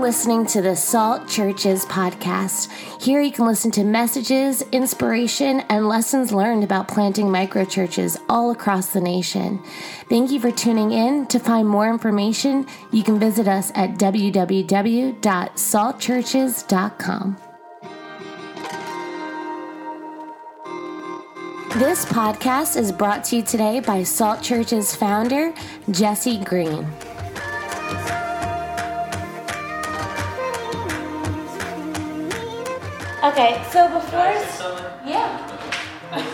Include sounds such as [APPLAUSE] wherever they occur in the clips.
listening to the Salt Churches podcast. Here you can listen to messages, inspiration, and lessons learned about planting microchurches all across the nation. Thank you for tuning in. To find more information, you can visit us at www.saltchurches.com. This podcast is brought to you today by Salt Church's founder, Jesse Green. Okay, so before. Yeah.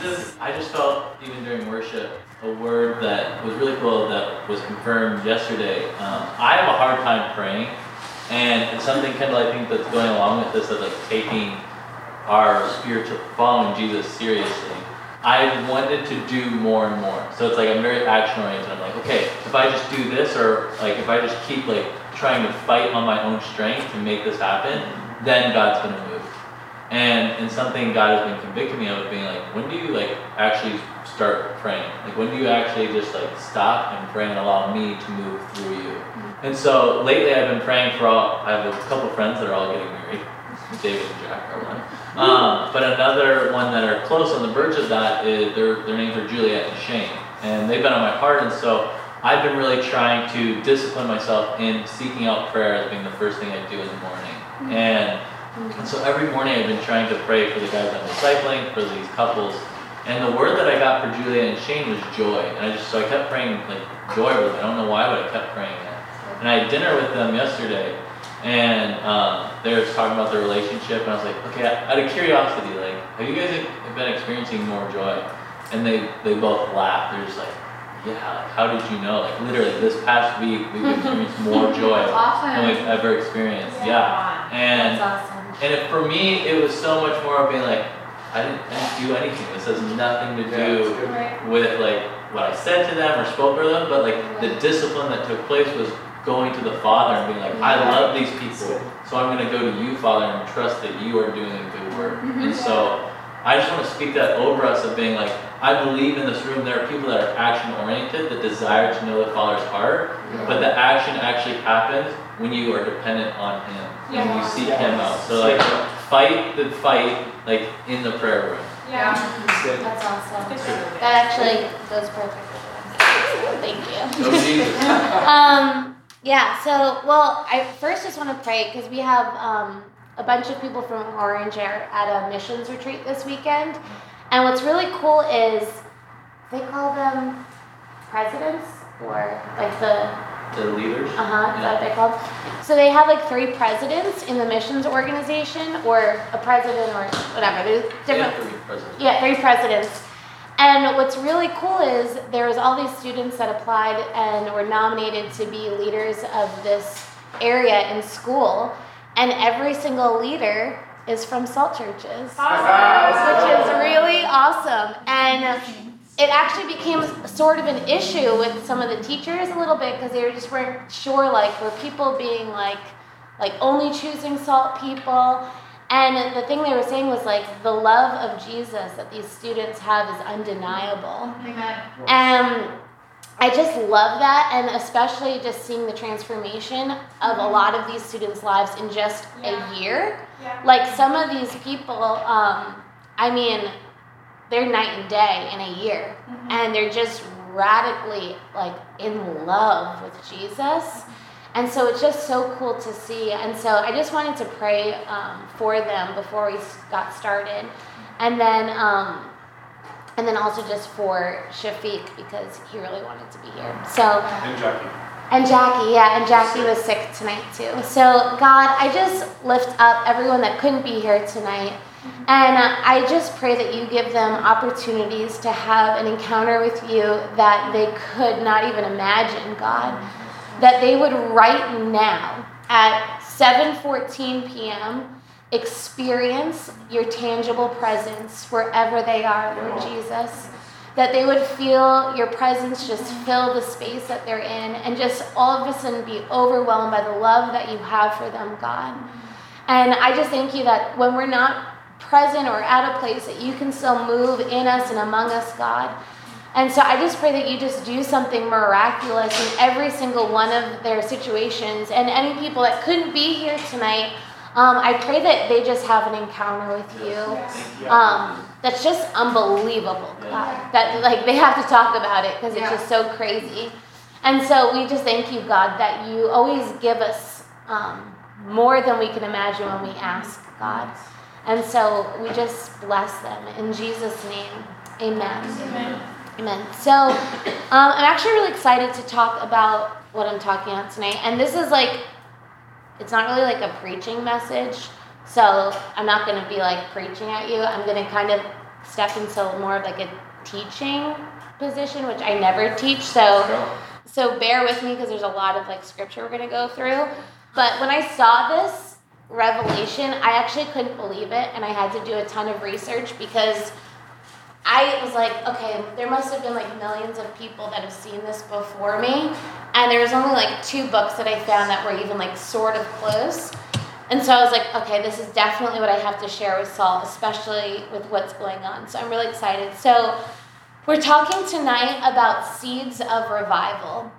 This I just felt, even during worship, a word that was really cool that was confirmed yesterday. Um, I have a hard time praying, and it's something kind of I think that's going along with this of like taking our spiritual following Jesus seriously. I wanted to do more and more. So it's like I'm very action oriented. I'm like, okay, if I just do this, or like if I just keep like trying to fight on my own strength to make this happen, then God's gonna move. And and something God has been convicting me of being like, when do you like actually start praying? Like when do you actually just like stop and pray and allow me to move through you? Mm-hmm. And so lately I've been praying for all I have a couple friends that are all getting married. [LAUGHS] David and Jack are one. Um, mm-hmm. but another one that are close on the verge of that is their their names are Juliet and Shane. And they've been on my heart and so I've been really trying to discipline myself in seeking out prayer as being the first thing I do in the morning. Mm-hmm. And and so every morning I've been trying to pray for the guys I'm discipling, for these couples. And the word that I got for Julia and Shane was joy. And I just, so I kept praying like joy over them. I don't know why, but I kept praying that. And I had dinner with them yesterday. And um, they were talking about their relationship. And I was like, okay, out of curiosity, like, have you guys been experiencing more joy? And they, they both laughed. They're just like, yeah, like, how did you know? Like, literally, this past week, we've [LAUGHS] experienced more joy than we've ever experienced. Yeah. And That's awesome. And it, for me, it was so much more of being like, I didn't, I didn't do anything. This has nothing to do Right. with like what I said to them or spoke to them, but like the discipline that took place was going to the Father and being like, I love these people, so I'm gonna go to you, Father, and trust that you are doing a good work. Mm-hmm. And so I just want to speak that over us of being like, I believe in this room there are people that are action oriented that desire to know the Father's heart, but the action actually happens when you are dependent on Him and when you seek Him out. So like, fight the fight like in the prayer room. Yeah. That's awesome. That actually goes perfect. Thank you. Oh Jesus. [LAUGHS] [LAUGHS] Um, yeah, so, well, I first just want to pray because we have um, a bunch of people from Orange are at a missions retreat this weekend. And what's really cool is they call them presidents or like the The leaders. Uh huh. Is that what they're called? So they have like three presidents in the missions organization, or a president, or whatever. There's Yeah, different. three presidents. Yeah, three presidents. And what's really cool is there was all these students that applied and were nominated to be leaders of this area in school, and every single leader is from Salt Churches, which is really awesome. And it actually became sort of an issue with some of the teachers a little bit because they were just weren't sure like were people being like like only choosing salt people? And the thing they were saying was like the love of jesus that these students have is undeniable. And i just love that and especially just seeing the transformation of a lot of these students lives in just a year. Yeah. like some of these people um, i mean they're night and day in a year and they're just radically like in love with jesus and so it's just so cool to see and so i just wanted to pray um, for them before we got started and then um, and then also just for shafiq because he really wanted to be here so And Jackie. and Jackie, yeah, and Jackie was sick tonight too. So, God, I just lift up everyone that couldn't be here tonight. And uh, I just pray that you give them opportunities to have an encounter with you that they could not even imagine, God. That they would right now at 7:14 p.m. experience your tangible presence wherever they are, Lord Jesus that they would feel your presence just fill the space that they're in and just all of a sudden be overwhelmed by the love that you have for them, God. And I just thank you that when we're not present or at a place that you can still move in us and among us, God. And so I just pray that you just do something miraculous in every single one of their situations. And any people that couldn't be here tonight, um, I pray that they just have an encounter with you. Um, that's just unbelievable, God. That like they have to talk about it because it's just so crazy. And so we just thank you, God, that you always give us um, more than we can imagine when we ask, God. And so we just bless them in Jesus' name. Amen. Amen. Amen. So um, I'm actually really excited to talk about what I'm talking about tonight. And this is like, it's not really like a preaching message. So I'm not going to be like preaching at you. I'm going to kind of step into more of like a teaching position, which I never teach. So, so bear with me because there's a lot of like scripture we're going to go through. But when I saw this revelation, I actually couldn't believe it. And I had to do a ton of research because I was like, okay, there must have been like millions of people that have seen this before me. And there was only like two books that I found that were even like sort of close. And so I was like, okay, this is definitely what I have to share with Salt, especially with what's going on. So I'm really excited. So we're talking tonight about seeds of revival.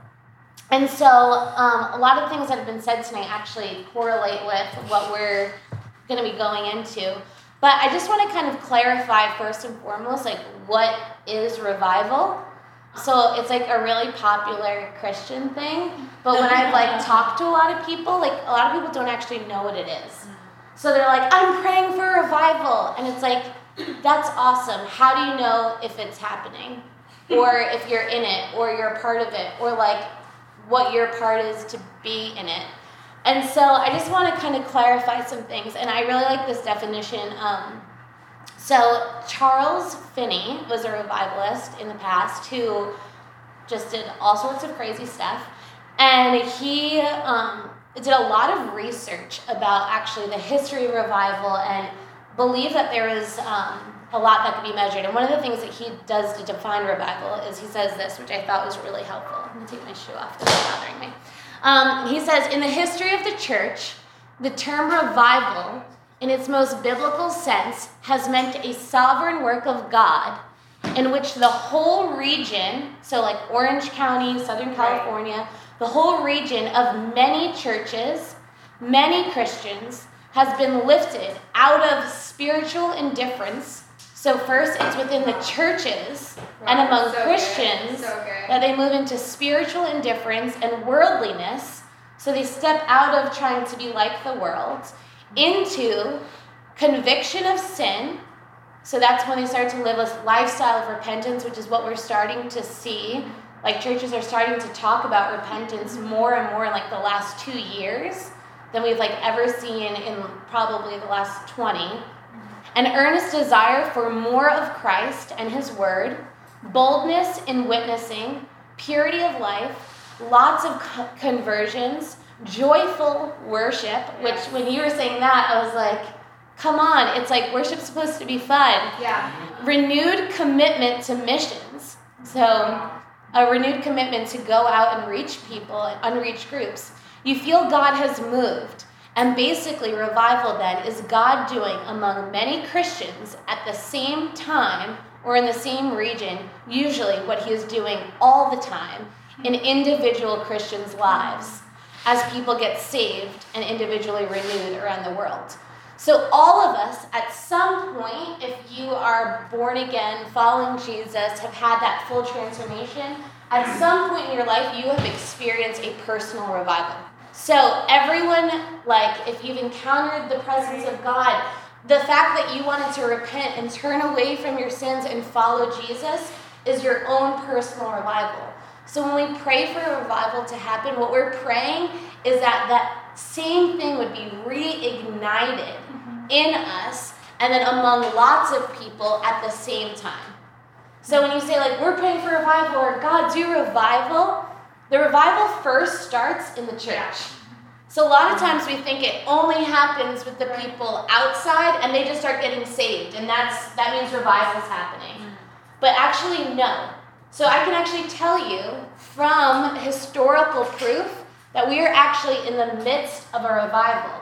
And so um, a lot of things that have been said tonight actually correlate with what we're going to be going into. But I just want to kind of clarify first and foremost, like what is revival? So it's like a really popular Christian thing. But when I've like [LAUGHS] talked to a lot of people, like a lot of people don't actually know what it is. So they're like, I'm praying for revival. And it's like, that's awesome. How do you know if it's happening? Or if you're in it, or you're a part of it, or like what your part is to be in it. And so I just want to kind of clarify some things, and I really like this definition. Um, so Charles Finney was a revivalist in the past who just did all sorts of crazy stuff, and he um, did a lot of research about actually the history of revival and believed that there was um, a lot that could be measured. And one of the things that he does to define revival is he says this, which I thought was really helpful. I'm gonna take my shoe off; that's bothering me. Um, he says, in the history of the church, the term revival, in its most biblical sense, has meant a sovereign work of God in which the whole region, so like Orange County, Southern California, the whole region of many churches, many Christians, has been lifted out of spiritual indifference so first, it's within the churches right. and among so Christians so that they move into spiritual indifference and worldliness. So they step out of trying to be like the world into conviction of sin. So that's when they start to live a lifestyle of repentance, which is what we're starting to see. Like churches are starting to talk about repentance more and more in like the last two years than we've like ever seen in probably the last 20 an earnest desire for more of Christ and His Word, boldness in witnessing, purity of life, lots of co- conversions, joyful worship, which when you were saying that, I was like, come on, it's like worship's supposed to be fun. Yeah. Renewed commitment to missions. So, a renewed commitment to go out and reach people, unreached groups. You feel God has moved. And basically, revival then is God doing among many Christians at the same time or in the same region, usually what he is doing all the time in individual Christians' lives as people get saved and individually renewed around the world. So, all of us, at some point, if you are born again, following Jesus, have had that full transformation, at some point in your life, you have experienced a personal revival. So, everyone, like, if you've encountered the presence of God, the fact that you wanted to repent and turn away from your sins and follow Jesus is your own personal revival. So, when we pray for a revival to happen, what we're praying is that that same thing would be reignited mm-hmm. in us and then among lots of people at the same time. So, when you say, like, we're praying for revival or God, do revival, the revival first starts in the church. So a lot of times we think it only happens with the people outside and they just start getting saved and that's that means revival's happening. Mm. But actually no. So I can actually tell you from historical proof that we are actually in the midst of a revival.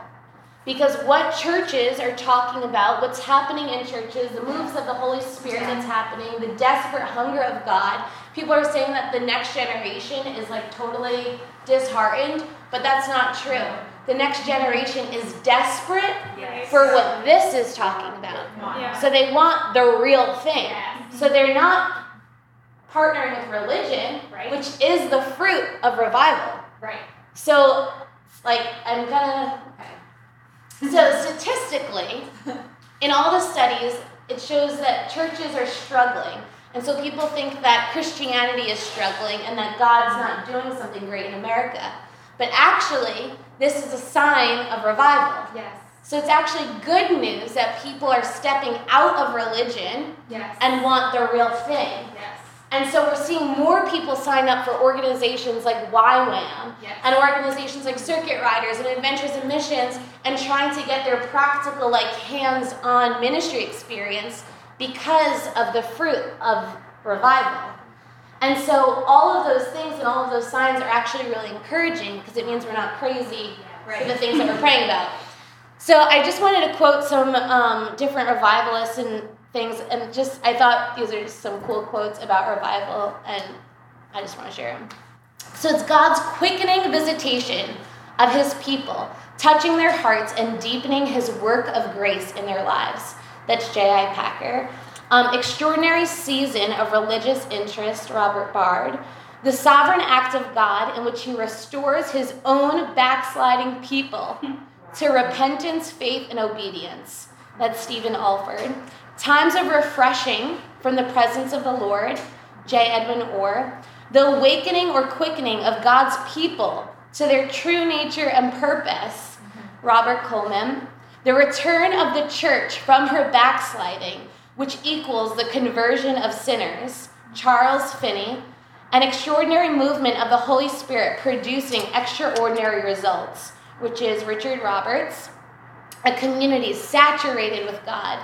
Because what churches are talking about, what's happening in churches, the moves of the Holy Spirit that's happening, the desperate hunger of God, people are saying that the next generation is like totally disheartened, but that's not true. The next generation is desperate Yes. for what this is talking about. Yeah. So they want the real thing. So they're not partnering with religion, Right. which is the fruit of revival. Right. So, like, I'm gonna. Okay. So, statistically, [LAUGHS] in all the studies, it shows that churches are struggling. And so people think that Christianity is struggling and that God's not doing something great in America. But actually, this is a sign of revival. Yes. So it's actually good news that people are stepping out of religion Yes. and want the real thing. yes. And so we're seeing more people sign up for organizations like YWAM Yes. and organizations like Circuit Riders and Adventures in Missions and trying to get their practical, like hands on ministry experience because of the fruit of revival. And so all of those things and all of those signs are actually really encouraging because it means we're not crazy for the things that we're praying about. So I just wanted to quote some um, different revivalists and things, and just I thought these are just some cool quotes about revival, and I just want to share them. So it's God's quickening visitation of His people, touching their hearts and deepening His work of grace in their lives. That's J.I. Packer. Um, extraordinary season of religious interest, Robert Baird. The sovereign act of God in which He restores His own backsliding people [LAUGHS] to repentance, faith, and obedience. That's Stephen Olford. Times of refreshing from the presence of the Lord, J. Edwin Orr. The awakening or quickening of God's people to their true nature and purpose, Robert Coleman. The return of the church from her backsliding, which equals the conversion of sinners, Charles Finney. An extraordinary movement of the Holy Spirit producing extraordinary results, which is Richard Roberts. A community saturated with God,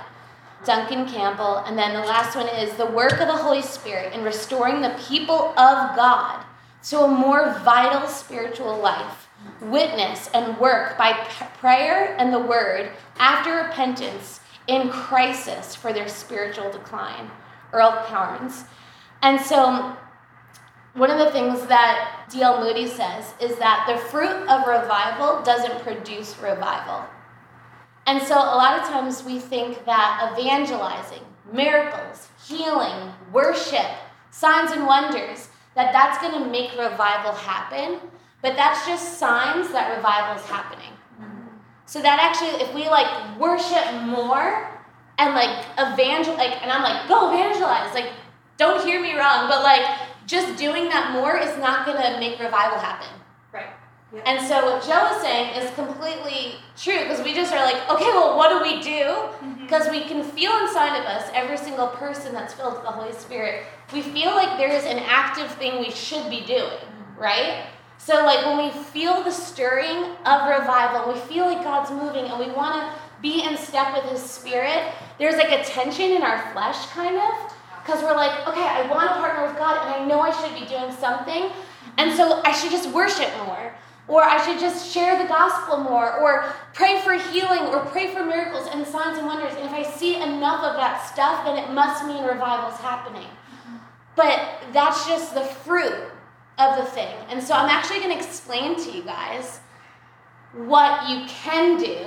Duncan Campbell. And then the last one is the work of the Holy Spirit in restoring the people of God to a more vital spiritual life. Witness and work by prayer and the word after repentance in crisis for their spiritual decline. Earle Cairns. And so one of the things that D.L. Moody says is that the fruit of revival doesn't produce revival. And so a lot of times we think that evangelizing, miracles, healing, worship, signs and wonders, that that's going to make revival happen, but that's just signs that revival is happening. So that actually, if we like worship more and like evangel, like, and I'm like, go evangelize, like, don't hear me wrong, but like, just doing that more is not gonna make revival happen. Right. And so what Joe is saying is completely true because we just are like, okay, well, what do we do? Mm-hmm. Because we can feel inside of us, every single person that's filled with the Holy Spirit, we feel like there is an active thing we should be doing, right? So, like, when we feel the stirring of revival, we feel like God's moving and we want to be in step with His Spirit, there's like a tension in our flesh, kind of, because we're like, okay, I want to partner with God and I know I should be doing something, and so I should just worship more. Or I should just share the gospel more, or pray for healing, or pray for miracles and signs and wonders. And if I see enough of that stuff, then it must mean revival's happening. But that's just the fruit of the thing. And so I'm actually going to explain to you guys what you can do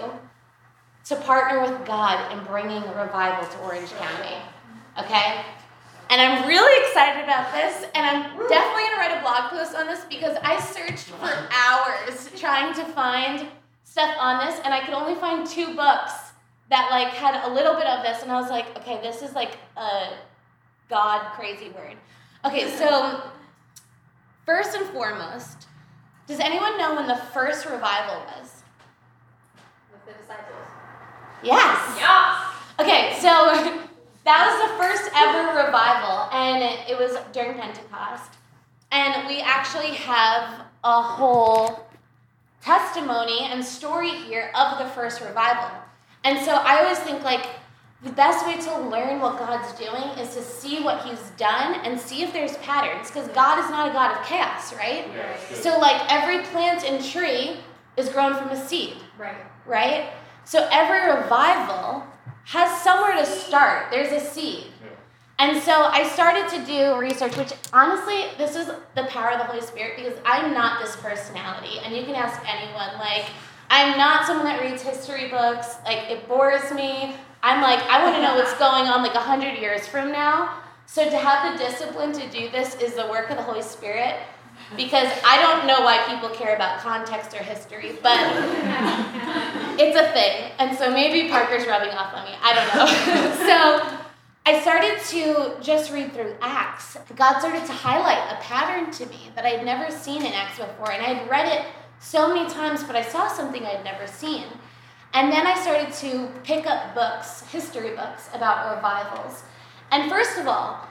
to partner with God in bringing revival to Orange County. Okay? And I'm really excited about this, and I'm definitely gonna write a blog post on this because I searched for hours trying to find stuff on this, and I could only find two books that like had a little bit of this, and I was like, okay, this is like a God crazy word. Okay, so first and foremost, does anyone know when the first revival was? With the disciples. Yes. Yes. Okay, so [LAUGHS] that was the first ever revival, and it, it was during Pentecost. And we actually have a whole testimony and story here of the first revival. And so I always think like the best way to learn what God's doing is to see what He's done and see if there's patterns, because God is not a God of chaos, right? So like every plant and tree is grown from a seed Right. right? So every revival has somewhere to start. There's a seed. And so I started to do research, which honestly, this is the power of the Holy Spirit because I'm not this personality. And you can ask anyone, like, I'm not someone that reads history books. Like, it bores me. I'm like, I want to know what's [LAUGHS] going on like 100 years from now. So to have the discipline to do this is the work of the Holy Spirit because I don't know why people care about context or history, but [LAUGHS] it's a thing. And so maybe Parker's rubbing off on me. I don't know. [LAUGHS] so I started to just read through Acts. God started to highlight a pattern to me that I'd never seen in Acts before. And I'd read it so many times, but I saw something I'd never seen. And then I started to pick up books, history books about revivals. And first of all,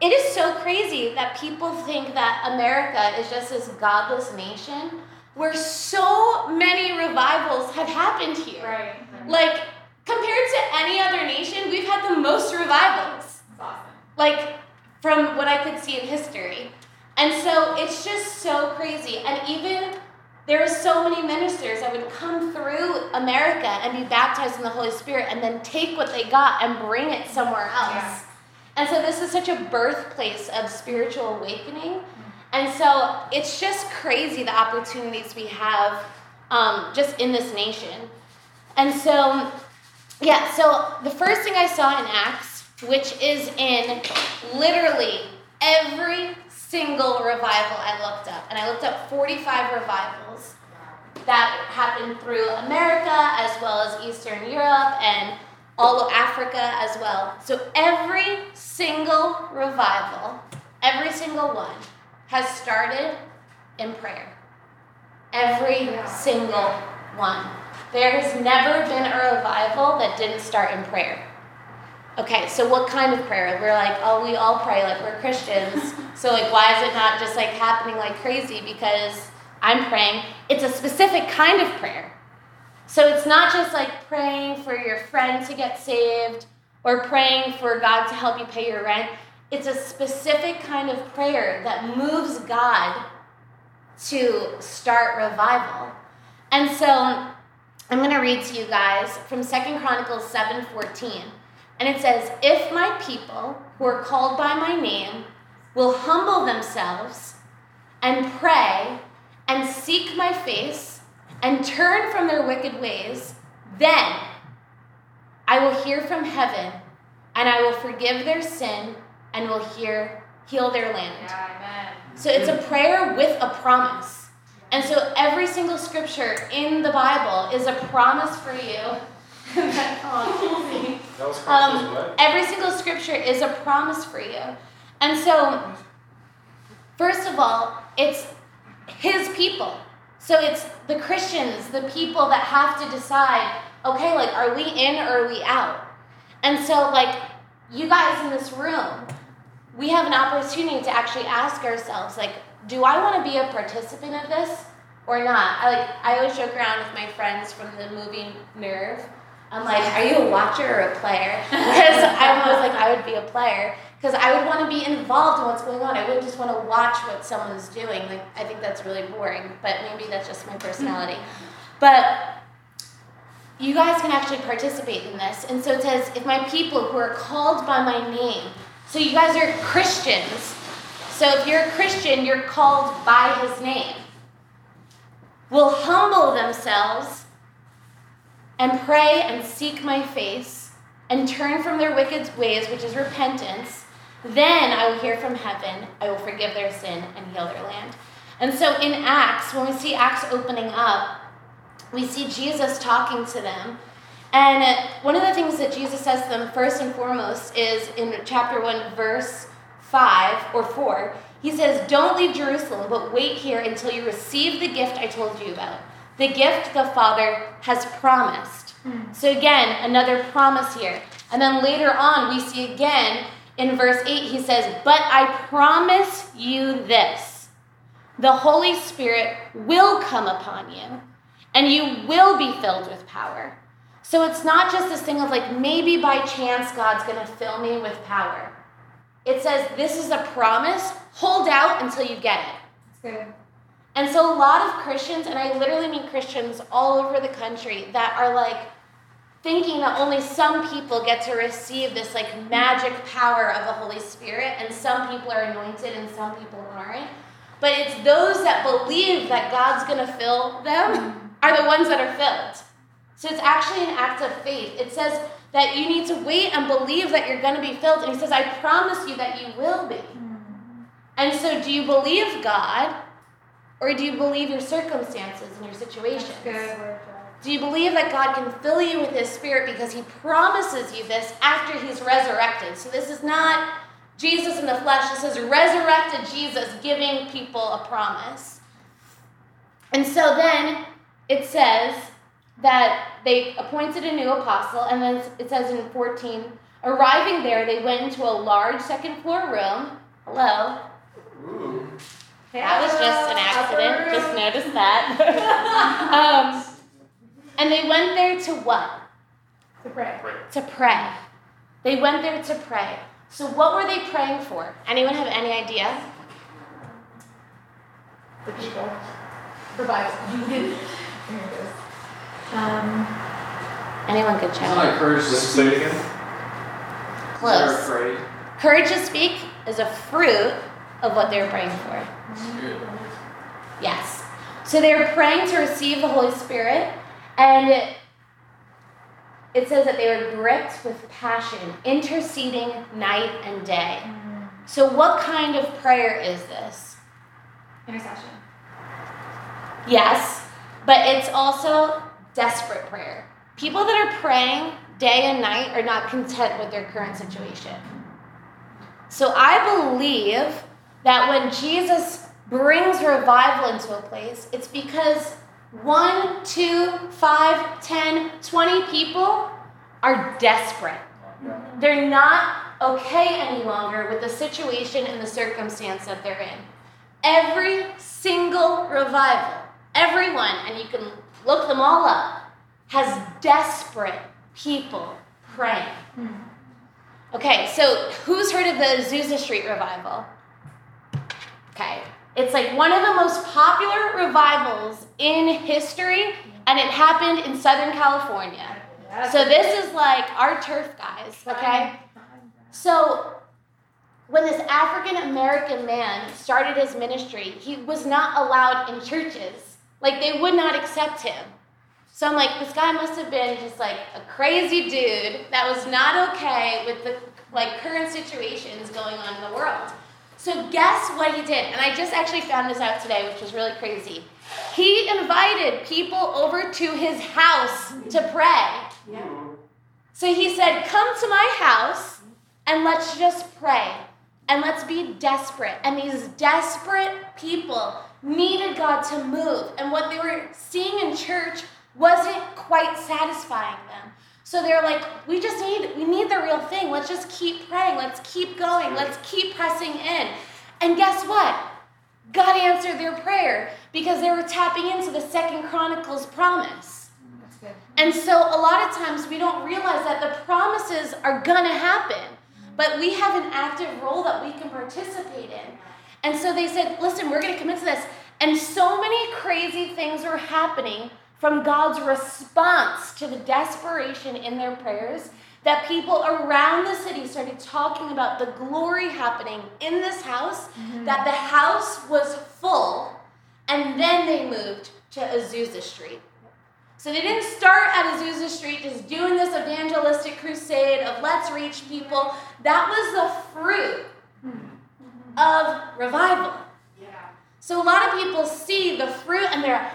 it is so crazy that people think that America is just this godless nation where so many revivals have happened here. Right. Like, compared to any other nation, we've had the most revivals. That's awesome. Like, from what I could see in history. And so it's just so crazy. And even there are so many ministers that would come through America and be baptized in the Holy Spirit and then take what they got and bring it somewhere else. Yeah. And so this is such a birthplace of spiritual awakening. And so it's just crazy the opportunities we have um, just in this nation. And so, yeah, so the first thing I saw in Acts, which is in literally every single revival I looked up, and I looked up 45 revivals that happened through America as well as Eastern Europe and all of Africa as well. So every single revival, every single one, has started in prayer. Every single one. There has never been a revival that didn't start in prayer. Okay, so what kind of prayer? We're like, oh, we all pray, like we're Christians. so like, why is it not just like happening like crazy? Because I'm praying. It's a specific kind of prayer. So it's not just like praying for your friend to get saved or praying for God to help you pay your rent. It's a specific kind of prayer that moves God to start revival. And so I'm going to read to you guys from Second Chronicles 7:14. And it says, "If my people who are called by my name will humble themselves and pray and seek my face and turn from their wicked ways, then I will hear from heaven and I will forgive their sin and will hear heal their land." Yeah, amen. So it's a prayer with a promise. And so every single scripture in the Bible is a promise for you. [LAUGHS] Um, every single scripture is a promise for you. And so, first of all, it's his people. So it's the Christians, the people that have to decide okay, like, are we in or are we out? And so, like, you guys in this room, we have an opportunity to actually ask ourselves, like, do I want to be a participant of this or not? I like I always joke around with my friends from the movie Nerve. I'm like, are you a watcher or a player? [LAUGHS] Because I'm always like, I would be a player because I would want to be involved in what's going on. I wouldn't just want to watch what someone's doing. Like, I think that's really boring, but maybe that's just my personality. But you guys can actually participate in this. And so it says, if my people who are called by my name, so you guys are Christians. So if you're a Christian, you're called by his name, will humble themselves and pray and seek my face and turn from their wicked ways, which is repentance, then I will hear from heaven, I will forgive their sin and heal their land. And so in Acts, when we see Acts opening up, we see Jesus talking to them. And one of the things that Jesus says to them, first and foremost, is in chapter 1, verse 5 or 4. He says, Don't leave Jerusalem, but wait here until you receive the gift I told you about. The gift the Father has promised. Hmm. So, again, another promise here. And then later on, we see again in verse 8, he says, But I promise you this the Holy Spirit will come upon you, and you will be filled with power. So it's not just this thing of like, maybe by chance God's gonna fill me with power. It says, This is a promise, hold out until you get it. It's good. And so a lot of Christians, and I literally mean Christians all over the country that are like, thinking that only some people get to receive this like magic power of the Holy Spirit, and some people are anointed and some people aren't. But it's those that believe that God's gonna fill them are the ones that are filled. So it's actually an act of faith. It says that you need to wait and believe that you're gonna be filled. And he says, I promise you that you will be. And so do you believe God or do you believe your circumstances and your situations? Do you believe that God can fill you with His Spirit because He promises you this after He's resurrected? So this is not Jesus in the flesh, this is resurrected Jesus giving people a promise. And so then it says that they appointed a new apostle, and then it says in 14, arriving there, they went into a large second floor room. Hello. That was just an accident. Just noticed that. [LAUGHS] um, and they went there to what? To pray. To pray. They went there to pray. So what were they praying for? Anyone have any idea? The people. Revival. [LAUGHS] Here it is. Um, Anyone could check. Not courage to Say it again. Close. Courage to speak is a fruit of what they're praying for. Spirit. Yes. So they're praying to receive the Holy Spirit, and it, it says that they were gripped with passion, interceding night and day. Mm-hmm. So, what kind of prayer is this? intercession. Yes, but it's also desperate prayer. People that are praying day and night are not content with their current situation. So I believe that when Jesus brings revival into a place, it's because one, two, five, ten, twenty people are desperate. They're not okay any longer with the situation and the circumstance that they're in. Every single revival, everyone, and you can look them all up, has desperate people praying. Hmm. Okay, so who's heard of the Azusa Street revival? Okay, it's like one of the most popular revivals in history, and it happened in Southern California. So this is like our turf guys, okay? So when this African American man started his ministry, he was not allowed in churches. Like they would not accept him. So I'm like, this guy must have been just like a crazy dude that was not okay with the like current situations going on in the world. So guess what he did? And I just actually found this out today, which was really crazy. He invited people over to his house to pray. So he said, Come to my house and let's just pray and let's be desperate. And these desperate people needed God to move. And what they were seeing in church wasn't quite satisfying them. So they're like, we just need, we need the real thing. Let's just keep praying. Let's keep going. Let's keep pressing in. And guess what? God answered their prayer because they were tapping into the Second Chronicles promise. And so a lot of times we don't realize that the promises are gonna happen, but we have an active role that we can participate in. And so they said, listen, we're gonna commit to this. And so many crazy things were happening from God's response to the desperation in their prayers that people around the city started talking about the glory happening in this house, mm-hmm. that the house was full, and then they moved to Azusa Street. So they didn't start at Azusa Street just doing this evangelistic crusade of let's reach people. That was the fruit mm-hmm. of revival. So a lot of people see the fruit and they're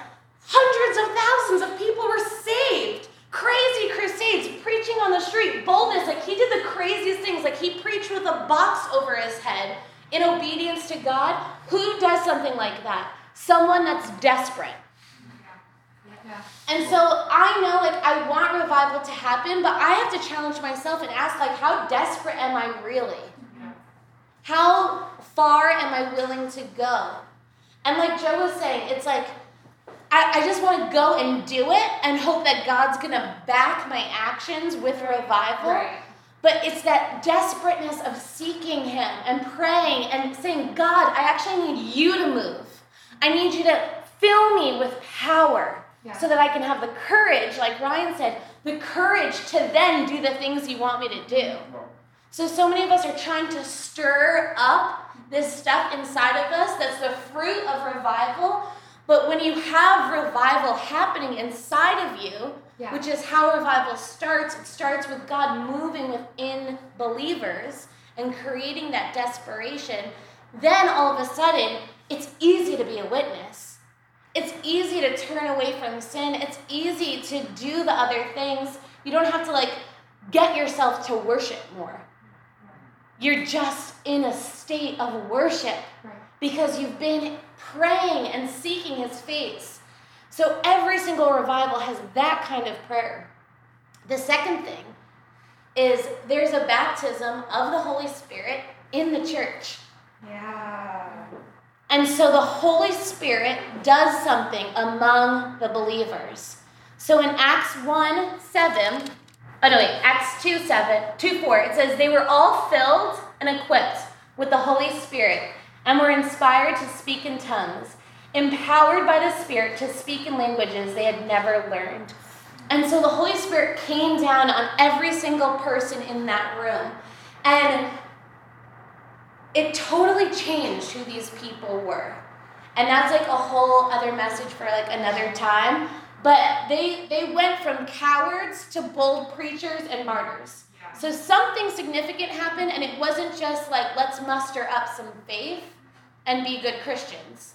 hundreds of thousands of people were saved. Crazy crusades, preaching on the street, boldness. Like he did the craziest things. Like he preached with a box over his head in obedience to God. Who does something like that? Someone that's desperate. Yeah. And so I know like I want revival to happen, but I have to challenge myself and ask like how desperate am I really? Yeah. How far am I willing to go? And like Joe was saying, it's like I, I just want to go and do it and hope that God's gonna back my actions with revival. Right. But it's that desperateness of seeking Him and praying and saying, God, I actually need you to move. I need you to fill me with power Yeah. so that I can have the courage, like Ryan said, the courage to then do the things you want me to do. So, so many of us are trying to stir up this stuff inside of us that's the fruit of revival. But when you have revival happening inside of you, Yeah. which is how revival starts, it starts with God moving within believers and creating that desperation. Then all of a sudden, it's easy to be a witness. It's easy to turn away from sin. It's easy to do the other things. You don't have to like get yourself to worship more. You're just in a state of worship Right. Because you've been praying and seeking his face. So every single revival has that kind of prayer. The second thing is there's a baptism of the Holy Spirit in the church. Yeah. And so the Holy Spirit does something among the believers. So in Acts 1 7, oh no, wait, Acts 2 7, 2 4, it says, They were all filled and equipped with the Holy Spirit and were inspired to speak in tongues, empowered by the Spirit to speak in languages they had never learned. And so the Holy Spirit came down on every single person in that room. And it totally changed who these people were. And that's like a whole other message for like another time. But they they went from cowards to bold preachers and martyrs. So something significant happened and it wasn't just like let's muster up some faith and be good Christians.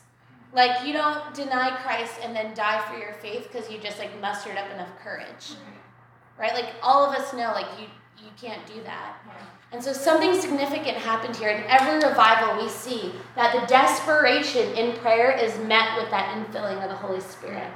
Like you don't deny Christ and then die for your faith because you just like mustered up enough courage. Right? Like all of us know like you you can't do that. And so something significant happened here. In every revival, we see that the desperation in prayer is met with that infilling of the Holy Spirit.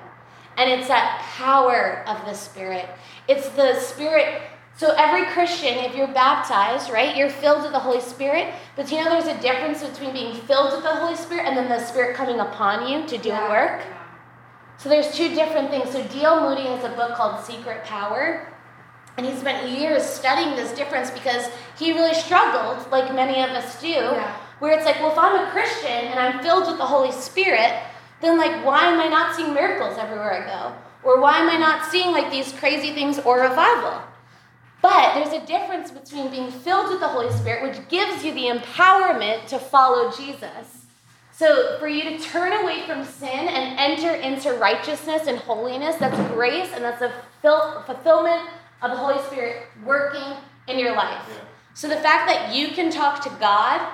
And it's that power of the Spirit. It's the Spirit. So every Christian, if you're baptized, right, you're filled with the Holy Spirit. But you know there's a difference between being filled with the Holy Spirit and then the Spirit coming upon you to do Yeah. work. So there's two different things. So D.L. Moody has a book called Secret Power. And he spent years studying this difference because he really struggled, like many of us do, Yeah. where it's like, well, if I'm a Christian and I'm filled with the Holy Spirit, then like, why am I not seeing miracles everywhere I go? Or why am I not seeing like these crazy things or revival? But there's a difference between being filled with the Holy Spirit, which gives you the empowerment to follow Jesus. So, for you to turn away from sin and enter into righteousness and holiness, that's grace and that's a fil- fulfillment of the Holy Spirit working in your life. So, the fact that you can talk to God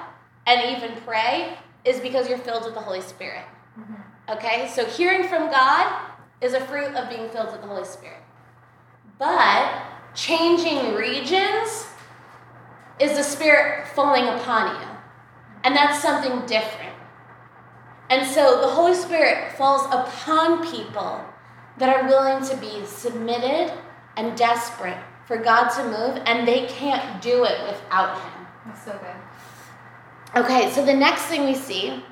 and even pray is because you're filled with the Holy Spirit. Mm-hmm. Okay? So, hearing from God is a fruit of being filled with the Holy Spirit. But changing regions is the Spirit falling upon you. And that's something different. And so the Holy Spirit falls upon people that are willing to be submitted and desperate for God to move, and they can't do it without Him. That's so good. Okay, so the next thing we see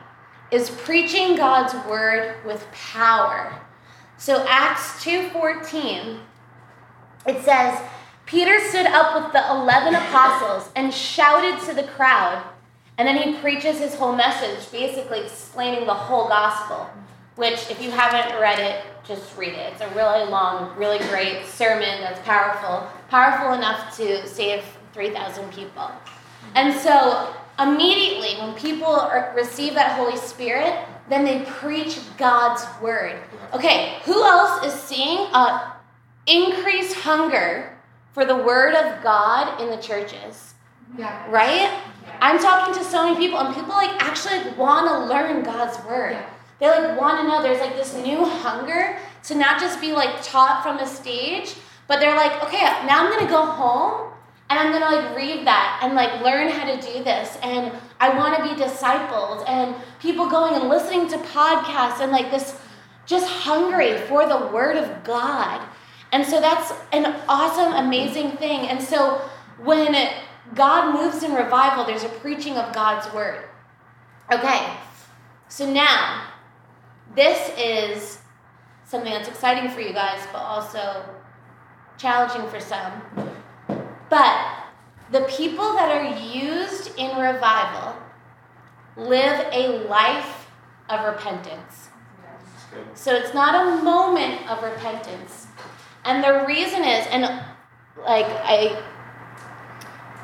is preaching God's word with power. So Acts 2:14 it says Peter stood up with the 11 apostles and shouted to the crowd. And then he preaches his whole message, basically explaining the whole gospel, which if you haven't read it, just read it. It's a really long, really great sermon that's powerful, powerful enough to save 3,000 people. And so immediately when people are, receive that Holy Spirit, then they preach God's word. Okay, who else is seeing a increased hunger for the word of God in the churches? Yeah. Right? I'm talking to so many people, and people like actually like, want to learn God's word. Yeah. They like want to know. There's like this new hunger to not just be like taught from a stage, but they're like, okay, now I'm gonna go home and I'm gonna like read that and like learn how to do this, and I want to be discipled, and people going and listening to podcasts and like this, just hungry for the word of God. And so that's an awesome, amazing thing. And so when God moves in revival, there's a preaching of God's word. Okay, so now this is something that's exciting for you guys, but also challenging for some. But the people that are used in revival live a life of repentance. So it's not a moment of repentance. And the reason is, and like I,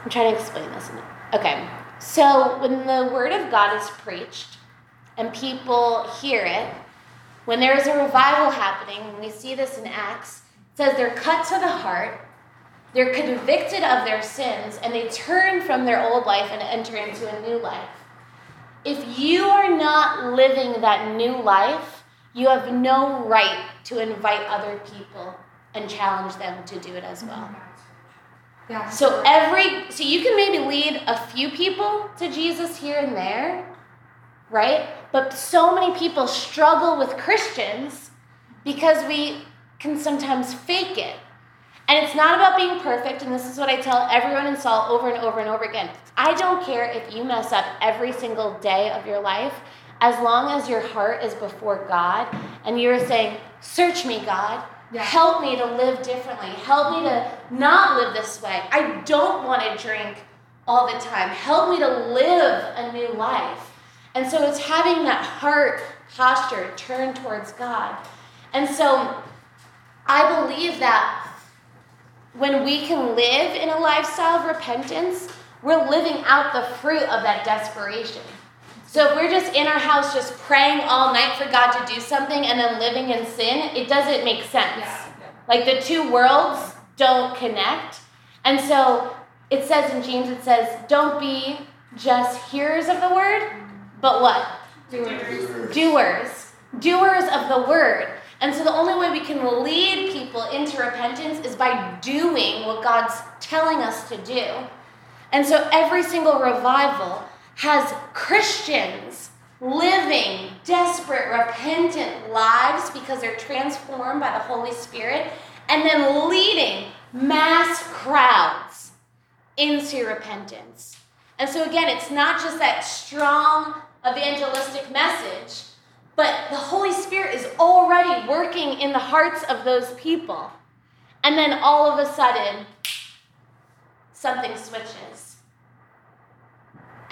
I'm trying to explain this. Okay, so when the word of God is preached and people hear it, when there is a revival happening, and we see this in Acts, it says they're cut to the heart, they're convicted of their sins, and they turn from their old life and enter into a new life. If you are not living that new life, you have no right to invite other people and challenge them to do it as well. Mm-hmm. Yeah. So every so you can maybe lead a few people to Jesus here and there, right? But so many people struggle with Christians because we can sometimes fake it. And it's not about being perfect, and this is what I tell everyone in Salt over and over and over again. I don't care if you mess up every single day of your life, as long as your heart is before God and you're saying, Search me, God. Yeah. Help me to live differently. Help me to not live this way. I don't want to drink all the time. Help me to live a new life. And so it's having that heart posture turned towards God. And so I believe that when we can live in a lifestyle of repentance, we're living out the fruit of that desperation. So if we're just in our house just praying all night for God to do something and then living in sin, it doesn't make sense. Yeah. Like the two worlds don't connect. And so it says in James, it says, don't be just hearers of the word, but what? Doers. Doers. Doers of the word. And so the only way we can lead people into repentance is by doing what God's telling us to do. And so every single revival has Christians living desperate, repentant lives because they're transformed by the Holy Spirit, and then leading mass crowds into repentance. And so, again, it's not just that strong evangelistic message, but the Holy Spirit is already working in the hearts of those people. And then all of a sudden, something switches.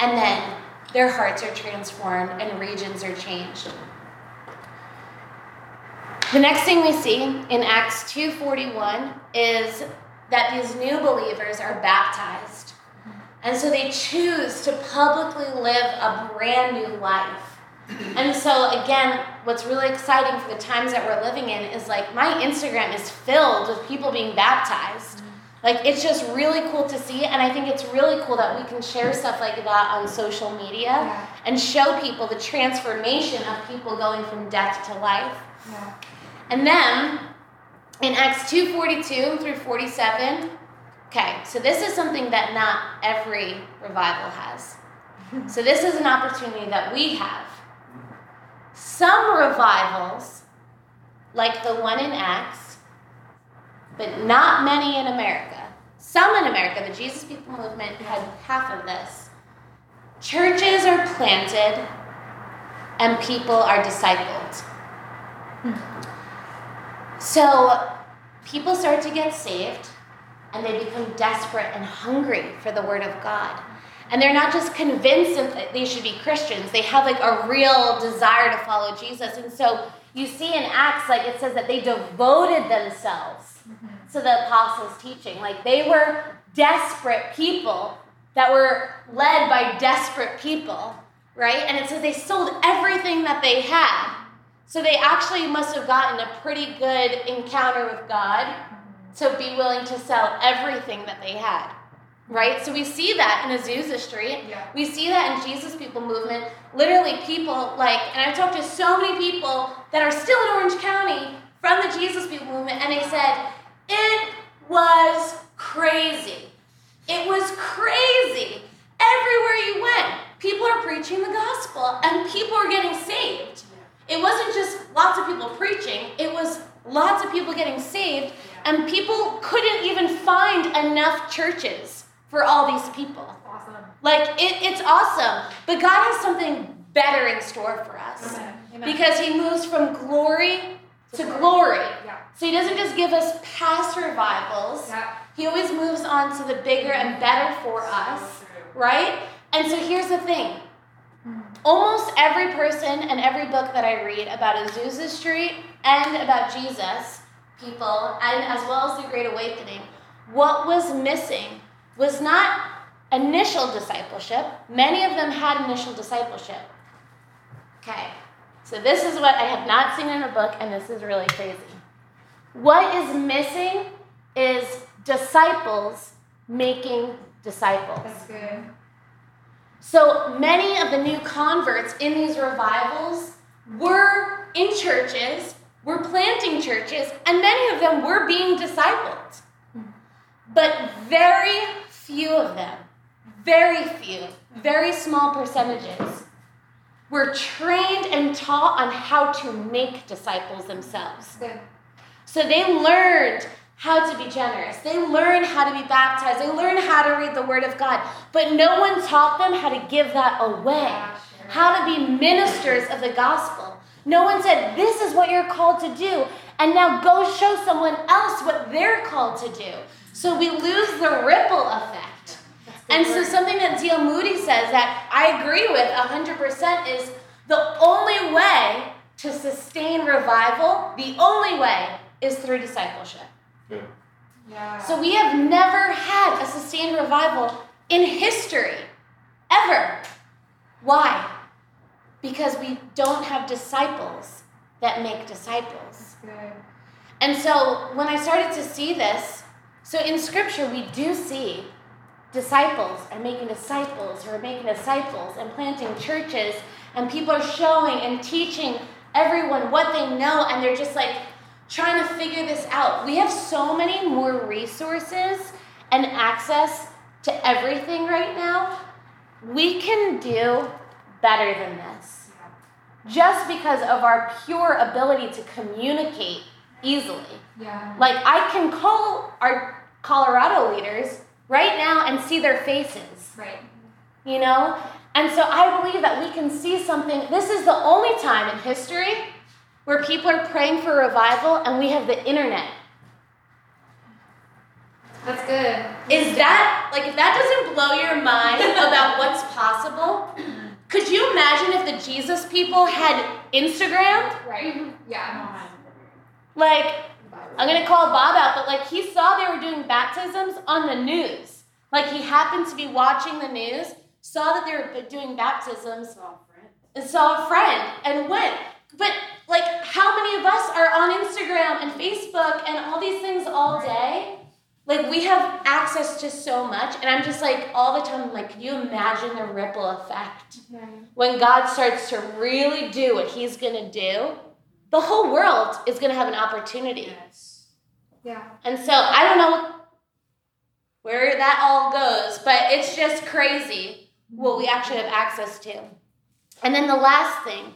And then their hearts are transformed and regions are changed. The next thing we see in Acts 2:41 is that these new believers are baptized. And so they choose to publicly live a brand new life. And so again, what's really exciting for the times that we're living in is like my Instagram is filled with people being baptized. Like it's just really cool to see, and I think it's really cool that we can share stuff like that on social media Yeah. and show people the transformation of people going from death to life. Yeah. And then in Acts 2:42 through 47, okay, so this is something that not every revival has. [LAUGHS] So this is an opportunity that we have. Some revivals, like the one in Acts, but not many in America. Some in America, the Jesus People movement had half of this. Churches are planted and people are discipled. So people start to get saved and they become desperate and hungry for the Word of God. And they're not just convinced that they should be Christians, they have like a real desire to follow Jesus. And so you see in Acts, like it says that they devoted themselves to the apostles' teaching. Like they were desperate people that were led by desperate people, right? And it says they sold everything that they had. So they actually must have gotten a pretty good encounter with God to be willing to sell everything that they had. Right? So we see that in Azusa Street. Yeah. We see that in Jesus People movement. Literally, people like, and I've talked to so many people that are still in Orange County from the Jesus People movement, and they said, it was crazy. It was crazy. Everywhere you went, people are preaching the gospel and people are getting saved. It wasn't just lots of people preaching, it was lots of people getting saved, and people couldn't even find enough churches for all these people. Awesome. Like, it, it's awesome, but God has something better in store for us Amen. Amen. because He moves from glory to glory. Yeah. So He doesn't just give us past revivals, Yeah. He always moves on to the bigger and better for us, right? And so here's the thing hmm. almost every person and every book that I read about Azusa Street and about Jesus, people, and as well as the Great Awakening, what was missing was not initial discipleship. Many of them had initial discipleship. Okay, so this is what I have not seen in a book, and this is really crazy. What is missing is disciples making disciples. That's good. So many of the new converts in these revivals were in churches, were planting churches, and many of them were being discipled. Hmm. But very few of them, very few, very small percentages, were trained and taught on how to make disciples themselves. Good. So they learned how to be generous. They learned how to be baptized. They learned how to read the Word of God. But no one taught them how to give that away, how to be ministers of the gospel. No one said, This is what you're called to do, and now go show someone else what they're called to do. So we lose the ripple effect. That's good And so something that D.L. Moody says that I agree with 100% is the only way to sustain revival, the only way is through discipleship. Yeah. So we have never had a sustained revival in history, ever. Why? Because we don't have disciples that make disciples. That's good. And so when I started to see this, so in scripture we do see disciples and making disciples who are making disciples and planting churches and people are showing and teaching everyone what they know and they're just like trying to figure this out. We have so many more resources and access to everything right now. We can do better than this just because of our pure ability to communicate easily. Yeah. Like I can call our Colorado leaders right now and see their faces, Right. you know? And so I believe that we can see something. This is the only time in history where people are praying for revival and we have the internet. That's good. Is that like if that doesn't blow your mind [LAUGHS] about what's possible? Could you imagine if the Jesus people had Instagram? Right. Mm-hmm. Yeah. Like I'm gonna call Bob out, but like he saw they were doing baptisms on the news. Like he happened to be watching the news, saw that they were doing baptisms, and saw a friend and went. But like, how many of us are on Instagram and Facebook and all these things all day? Like we have access to so much, and I'm just like all the time. I'm like, can you imagine the ripple effect Right. when God starts to really do what He's gonna do? The whole world is gonna have an opportunity. Yes. Yeah. And so I don't know where that all goes, but it's just crazy what we actually have access to. And then the last thing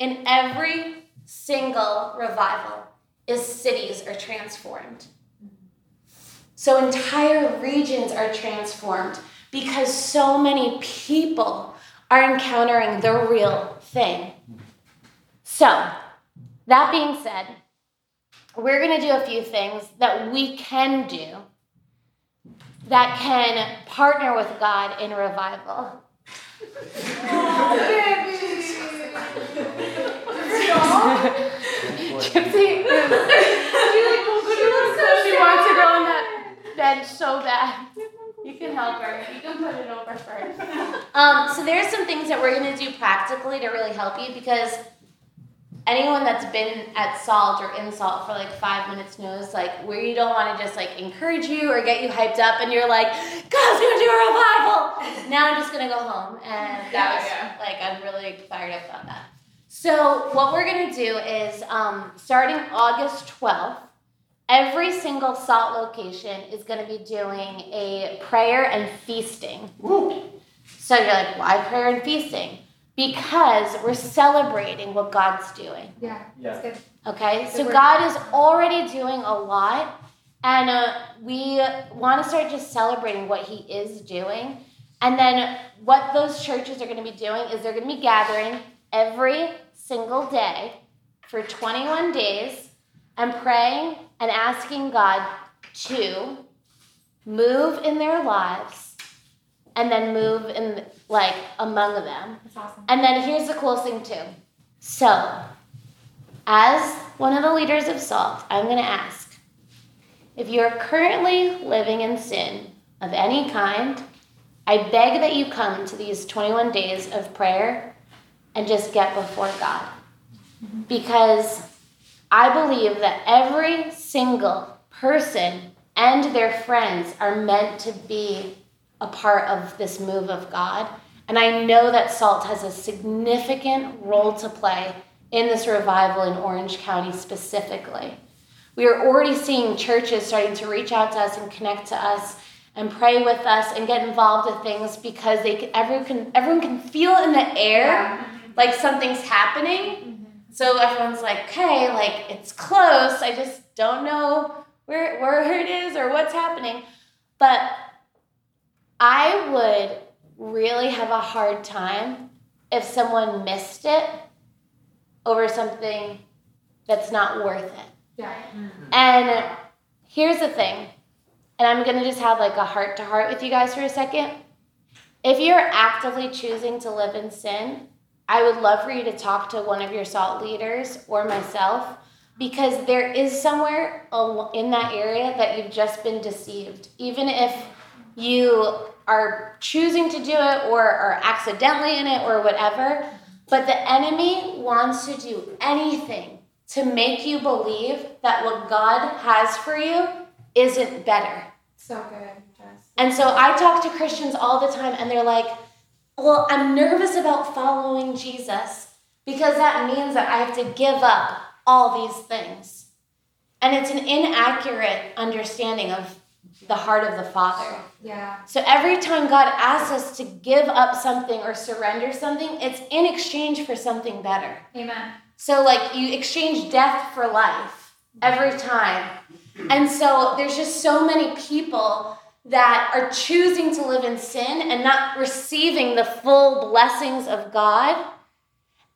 in every single revival is cities are transformed. So entire regions are transformed because so many people are encountering the real thing. So, that being said, we're going to do a few things that we can do that can partner with God in revival. Gypsy, she wants [LAUGHS] to go on that bed so bad. You can help her. You can put it over first. Um, so there's some things that we're going to do practically to really help you because anyone that's been at salt or in salt for like five minutes knows like where you don't want to just like encourage you or get you hyped up and you're like god's gonna do a revival! [LAUGHS] Now i'm just gonna go home and that was like i'm really fired up about that. So what we're gonna do is um, starting august 12th every single salt location is gonna be doing a prayer and feasting. So you're like why prayer and feasting because we're celebrating what god's doing Yeah. Yeah. That's good. Okay, Good so work. God is already doing a lot, and uh, we want to start just celebrating what He is doing. And then what those churches are going to be doing is they're going to be gathering every single day for 21 days and praying and asking God to move in their lives and then move in like among them. That's awesome. And then here's the cool thing too. So, as one of the leaders of SALT, I'm going to ask if you are currently living in sin of any kind, I beg that you come to these 21 days of prayer and just get before God. Mm-hmm. Because I believe that every single person and their friends are meant to be a part of this move of God. And I know that SALT has a significant role to play in this revival in Orange County specifically. We are already seeing churches starting to reach out to us and connect to us and pray with us and get involved with things because they can, everyone can everyone can feel in the air like something's happening. Mm-hmm. So everyone's like, "Okay, like it's close. I just don't know where where it is or what's happening." But I would really have a hard time if someone missed it over something that's not worth it. Yeah. And here's the thing, and I'm gonna just have like a heart to heart with you guys for a second. If you're actively choosing to live in sin, I would love for you to talk to one of your salt leaders or myself because there is somewhere in that area that you've just been deceived. Even if you are choosing to do it or are accidentally in it or whatever, but the enemy wants to do anything to make you believe that what God has for you isn't better. So good. Jess. And so I talk to Christians all the time, and they're like, Well, I'm nervous about following Jesus because that means that I have to give up all these things. And it's an inaccurate understanding of the heart of the Father. Yeah. So every time God asks us to give up something or surrender something, it's in exchange for something better. Amen. So, like, you exchange death for life every time. And so, there's just so many people that are choosing to live in sin and not receiving the full blessings of God.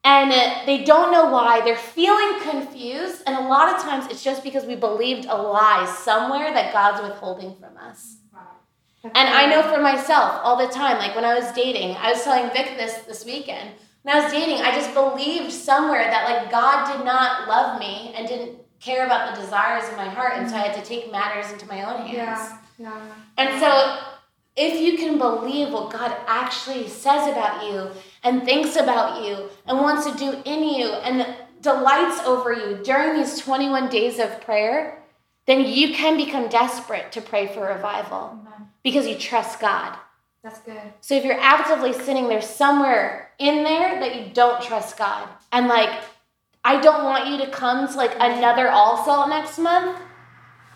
And uh, they don't know why. They're feeling confused. And a lot of times, it's just because we believed a lie somewhere that God's withholding from us. And I know for myself all the time, like when I was dating, I was telling Vic this this weekend. When I was dating, I just believed somewhere that like God did not love me and didn't care about the desires of my heart, and so I had to take matters into my own hands. Yeah. Yeah. And so, if you can believe what God actually says about you and thinks about you and wants to do in you and delights over you during these 21 days of prayer, then you can become desperate to pray for revival Amen. because you trust God. That's good. So if you're actively sinning, there's somewhere in there that you don't trust God. And like, I don't want you to come to like another all salt next month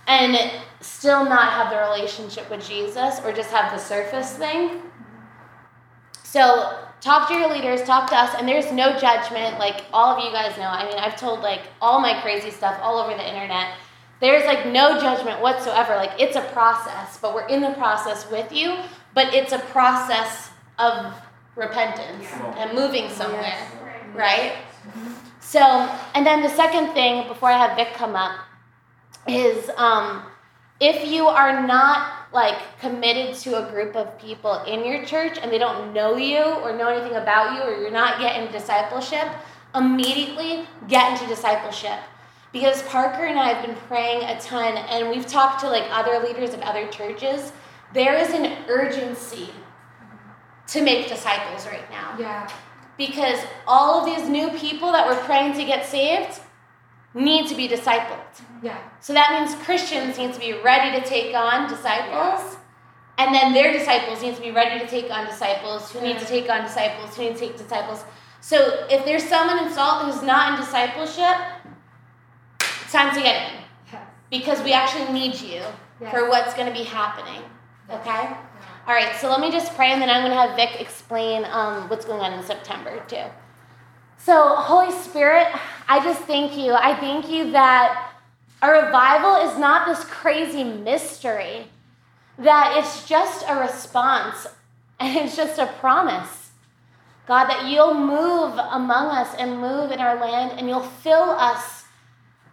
and still not have the relationship with Jesus or just have the surface thing. So talk to your leaders, talk to us, and there's no judgment. Like all of you guys know. I mean, I've told like all my crazy stuff all over the internet. There's like no judgment whatsoever. Like it's a process, but we're in the process with you. But it's a process of repentance and moving somewhere, right? So, and then the second thing before I have Vic come up is um, if you are not like committed to a group of people in your church and they don't know you or know anything about you or you're not getting discipleship, immediately get into discipleship. Because Parker and I have been praying a ton and we've talked to like other leaders of other churches. There is an urgency to make disciples right now Yeah. because all of these new people that we're praying to get saved need to be discipled. Yeah. So that means Christians need to be ready to take on disciples, and then their disciples need to be ready to take on disciples who need to take on disciples who need to take disciples. So if there's someone in Salt who's not in discipleship, it's time to get in Yes. because we actually need you Yes. for what's going to be happening. Okay? Yeah. All right, so let me just pray and then I'm going to have Vic explain um, what's going on in September too. So, Holy Spirit, I just thank you. I thank you that a revival is not this crazy mystery, that it's just a response and [LAUGHS] it's just a promise. God, that you'll move among us and move in our land and you'll fill us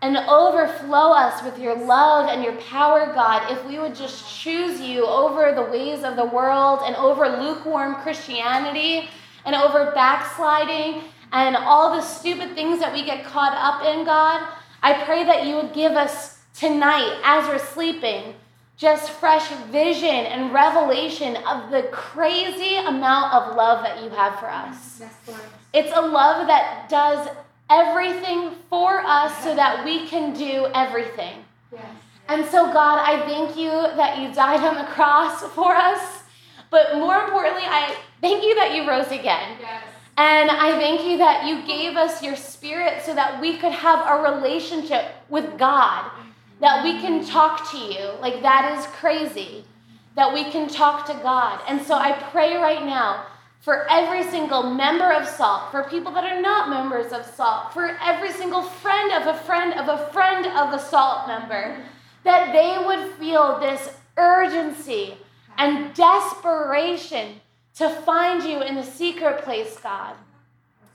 and overflow us with your love and your power, God, if we would just choose you over the ways of the world and over lukewarm Christianity and over backsliding and all the stupid things that we get caught up in, God. I pray that you would give us tonight as we're sleeping just fresh vision and revelation of the crazy amount of love that you have for us. Yes, It's a love that does everything for us so that we can do everything. Yes. And so, God, I thank you that you died on the cross for us. But more importantly, I thank you that you rose again. Yes. And I thank you that you gave us your spirit so that we could have a relationship with God, that we can talk to you. Like, that is crazy, that we can talk to God. And so I pray right now for every single member of SALT, for people that are not members of SALT, for every single friend of a friend of a friend of a SALT member, that they would feel this urgency and desperation to find you in the secret place, God.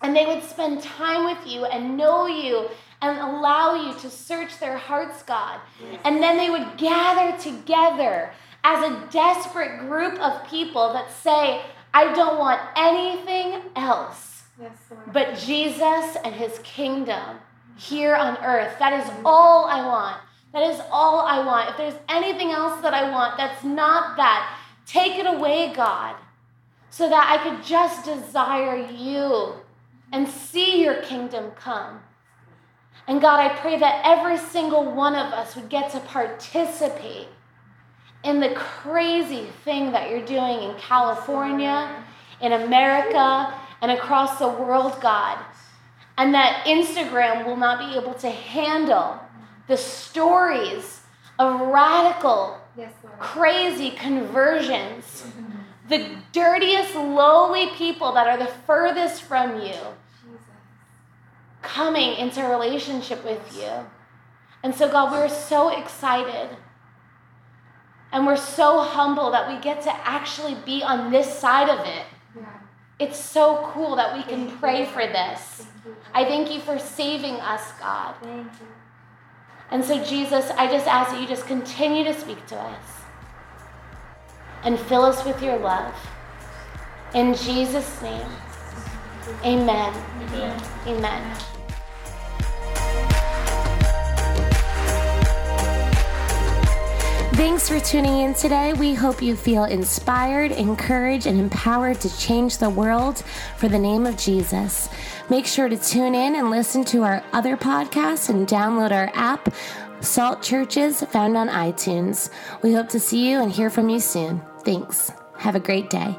And they would spend time with you and know you and allow you to search their hearts, God. And then they would gather together as a desperate group of people that say, I don't want anything else Yes, but Jesus and his kingdom here on earth. That is all I want. That is all I want. If there's anything else that I want that's not that, take it away, God, so that I could just desire you and see your kingdom come. And God, I pray that every single one of us would get to participate in the crazy thing that you're doing in California, in America, and across the world, God. And that Instagram will not be able to handle the stories of radical, Yes, crazy conversions. Mm-hmm. The dirtiest, lowly people that are the furthest from you coming into a relationship with you. And so, God, we're so excited. And we're so humble that we get to actually be on this side of it. Yeah. It's so cool that we can Thank pray Lord. for this. Thank you. I thank you for saving us, God. Thank you. And so, Jesus, I just ask that you just continue to speak to us and fill us with your love. In Jesus' name, amen. Amen. Amen. Thanks for tuning in today. We hope you feel inspired, encouraged, and empowered to change the world for the name of Jesus. Make sure to tune in and listen to our other podcasts and download our app, Salt Churches, found on iTunes. We hope to see you and hear from you soon. Thanks. Have a great day.